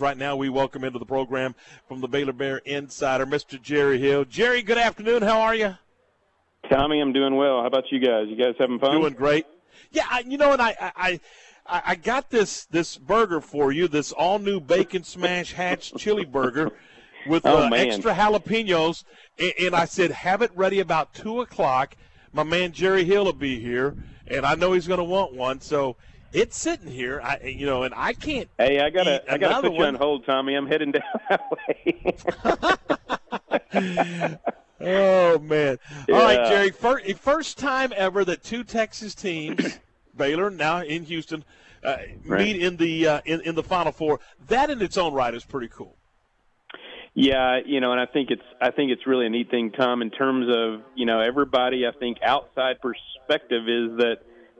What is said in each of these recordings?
Right now, we welcome into the program from the Baylor Bear Insider, Mr. Jerry Hill. Jerry, good afternoon. How are you? Tommy, I'm doing well. How about you guys? You guys having fun? Doing great. Yeah, I, you know, and I, I, I, I got this this burger for you, this all new bacon smash hatch chili burger with Oh, uh, extra jalapenos, and, and I said have it ready about two o'clock. My man Jerry Hill will be here, and I know he's going to want one, so it's sitting here. I, you know, and I can't. Hey, I gotta, I gotta put you on hold, Tommy. I'm heading down that way. Oh man! All right, Jerry. First, first time ever that two Texas teams, Baylor now in Houston, uh, Right. meet in the uh, in, in the Final Four. That in its own right is pretty cool. yeah, you know, and I think it's, I think it's really a neat thing, Tom, in terms of, you know, everybody. I think outside perspective is that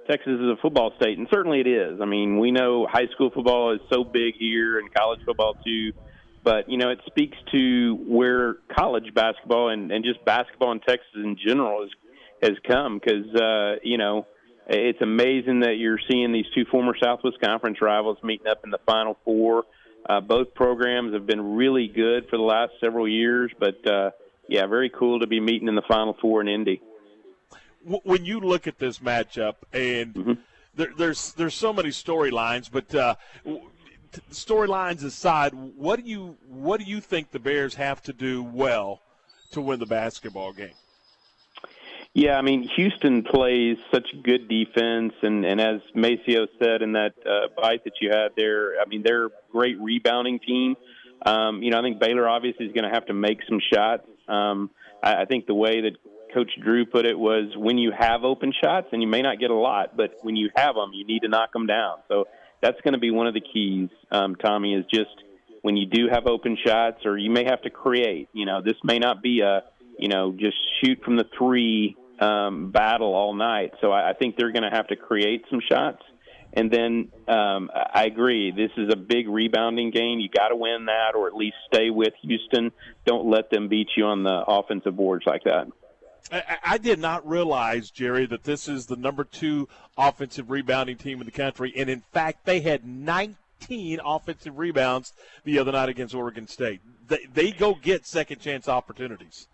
Texas is a football state, and certainly it is. I mean, we know high school football is so big here, and college football too. But you know, it speaks to where college basketball and, and just basketball in Texas in general has has come. Because uh, you know, it's amazing that you're seeing these two former Southwest Conference rivals meeting up in the Final Four. Uh, both programs have been really good for the last several years, but uh, yeah, very cool to be meeting in the Final Four in Indy. W- when you look at this matchup, and Mhm. there, there's there's so many storylines, but uh, storylines aside, what do you what do you think the Bears have to do well to win the basketball game? Yeah, I mean, Houston plays such good defense, and, and as MaCio said in that uh, bite that you had there, I mean, they're a great rebounding team. Um, you know, I think Baylor obviously is going to have to make some shots. Um, I, I think the way that Coach Drew put it was when you have open shots, and you may not get a lot, but when you have them, you need to knock them down. So that's going to be one of the keys, um, Tommy, is just when you do have open shots, or you may have to create. You know, this may not be a you know just shoot from the three um, battle all night. So I, I think they're going to have to create some shots. And then um, I agree, this is a big rebounding game. You got to win that, or at least stay with Houston. Don't let them beat you on the offensive boards like that. I, did not realize, Jerry, that this is the number two offensive rebounding team in the country, and in fact, they had 19 offensive rebounds the other night against Oregon State. They, they go get second chance opportunities.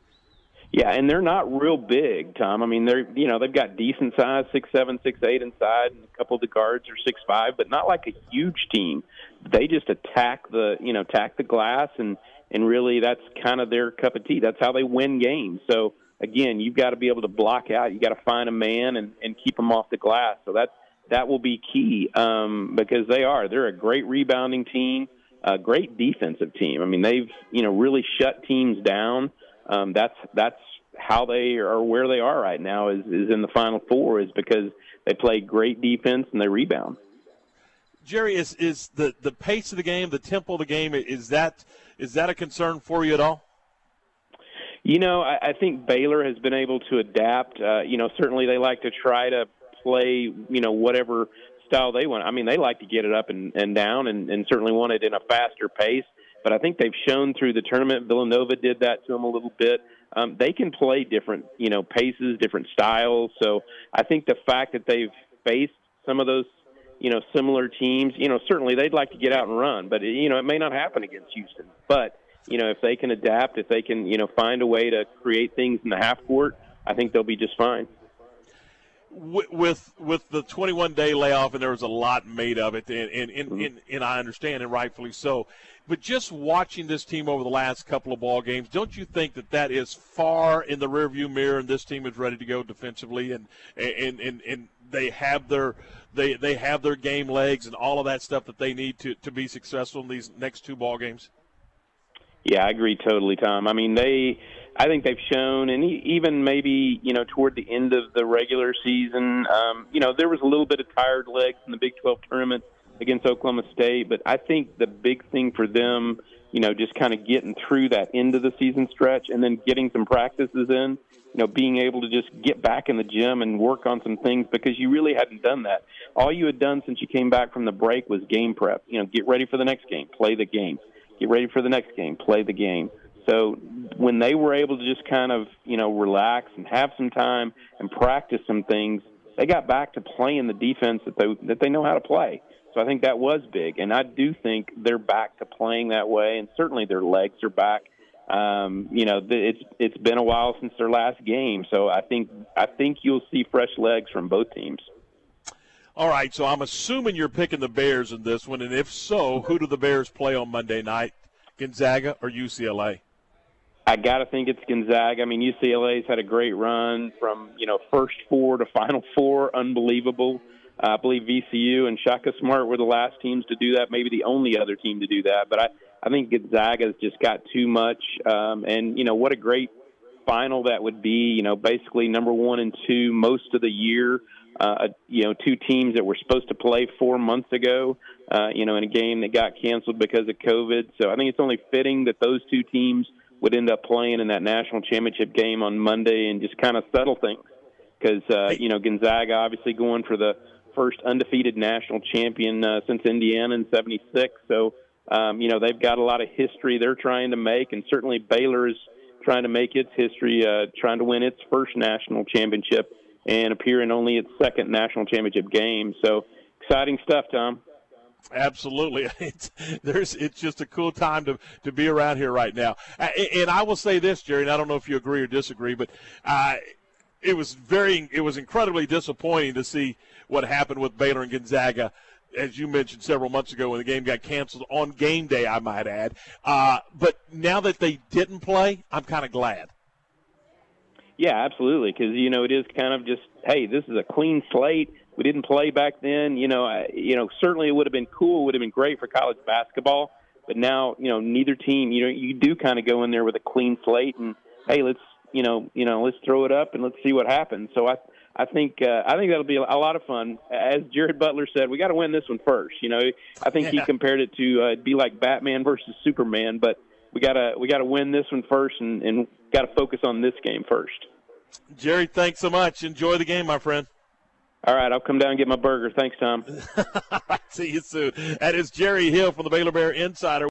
Yeah, and they're not real big, Tom. I mean, they're you know they've got decent size, six seven, six eight inside, and a couple of the guards are six five, but not like a huge team. They just attack the you know attack the glass, and and really that's kind of their cup of tea. That's how they win games. So again, you've got to be able to block out. You got to find a man and and keep them off the glass. So that that will be key um, because they are they're a great rebounding team, a great defensive team. I mean, they've you know really shut teams down um, that's that's how they are where they are right now is is in the final four is because they play great defense and they rebound. Jerry, is, is the, the pace of the game, the tempo of the game, is that is that a concern for you at all? You know, I, I think Baylor has been able to adapt. Uh, you know, certainly they like to try to play, you know, whatever style they want. I mean, they like to get it up and, and down and, and certainly want it in a faster pace. But I think they've shown through the tournament, Villanova did that to them a little bit. Um, they can play different, you know, paces, different styles. So I think the fact that they've faced some of those, you know, similar teams, you know, certainly they'd like to get out and run, but you know, it may not happen against Houston. But you know, if they can adapt, if they can, you know, find a way to create things in the half court, I think they'll be just fine. Wi- With with the 21 day layoff, and there was a lot made of it, and and, and, Mm-hmm. and, and I understand, and rightfully so. But just watching this team over the last couple of ball games, don't you think that that is far in the rearview mirror, and this team is ready to go defensively, and and and, and they have their they they have their game legs and all of that stuff that they need to, to be successful in these next two ball games. Yeah, I agree totally, Tom. I mean, they, I think they've shown, and even maybe you know toward the end of the regular season, um, you know, there was a little bit of tired legs in the Big 12 tournament against Oklahoma State, but I think the big thing for them, you know, just kind of getting through that end of the season stretch and then getting some practices in, you know, being able to just get back in the gym and work on some things because you really hadn't done that. All you had done since you came back from the break was game prep. You know, get ready for the next game, play the game get ready for the next game, play the game. So when they were able to just kind of, you know, relax and have some time and practice some things, they got back to playing the defense that they that they know how to play. So I think that was big, and I do think they're back to playing that way, and certainly their legs are back. Um, you know, it's it's been a while since their last game, so I think I think you'll see fresh legs from both teams. All right, so I'm assuming you're picking the Bears in this one, and if so, who do the Bears play on Monday night? Gonzaga or UCLA? I got to think it's Gonzaga. I mean, UCLA's had a great run from you know first four to Final Four, unbelievable. Uh, I believe VCU and Shaka Smart were the last teams to do that, maybe the only other team to do that. But I, I think Gonzaga's just got too much. Um, and you know what a great final that would be. You know, basically number one and two most of the year. Uh, you know, two teams that were supposed to play four months ago. Uh, you know, in a game that got canceled because of COVID. So I think it's only fitting that those two teams would end up playing in that national championship game on Monday and just kind of settle things. Because uh, you know Gonzaga obviously going for the first undefeated national champion uh, since Indiana in '76. So um, you know they've got a lot of history they're trying to make, and certainly Baylor is trying to make its history, uh, trying to win its first national championship and appear in only its second national championship game. So exciting stuff, Tom. Absolutely, it's there's it's just a cool time to to be around here right now. And I will say this, Jerry, and I don't know if you agree or disagree, but uh, it was very it was incredibly disappointing to see what happened with Baylor and Gonzaga. As you mentioned several months ago, when the game got canceled on game day, I might add. Uh, but now that they didn't play, I'm kind of glad. Yeah, absolutely, because you know it is kind of just hey, this is a clean slate we didn't play back then. You know, I, you know, certainly it would have been cool. Would have been great for college basketball. But now, you know, neither team. You know, you do kind of go in there with a clean slate and hey, let's you know, you know, let's throw it up and let's see what happens. So I, I think uh, I think that'll be a lot of fun. As Jared Butler said, we got to win this one first. You know, I think he compared it to uh, be like Batman versus Superman, but we gotta we gotta win this one first and, and got to focus on this game first. Jerry, thanks so much. Enjoy the game, my friend. All right, I'll come down and get my burger. Thanks, Tom. See you soon. That is Jerry Hill from the Baylor Bear Insider.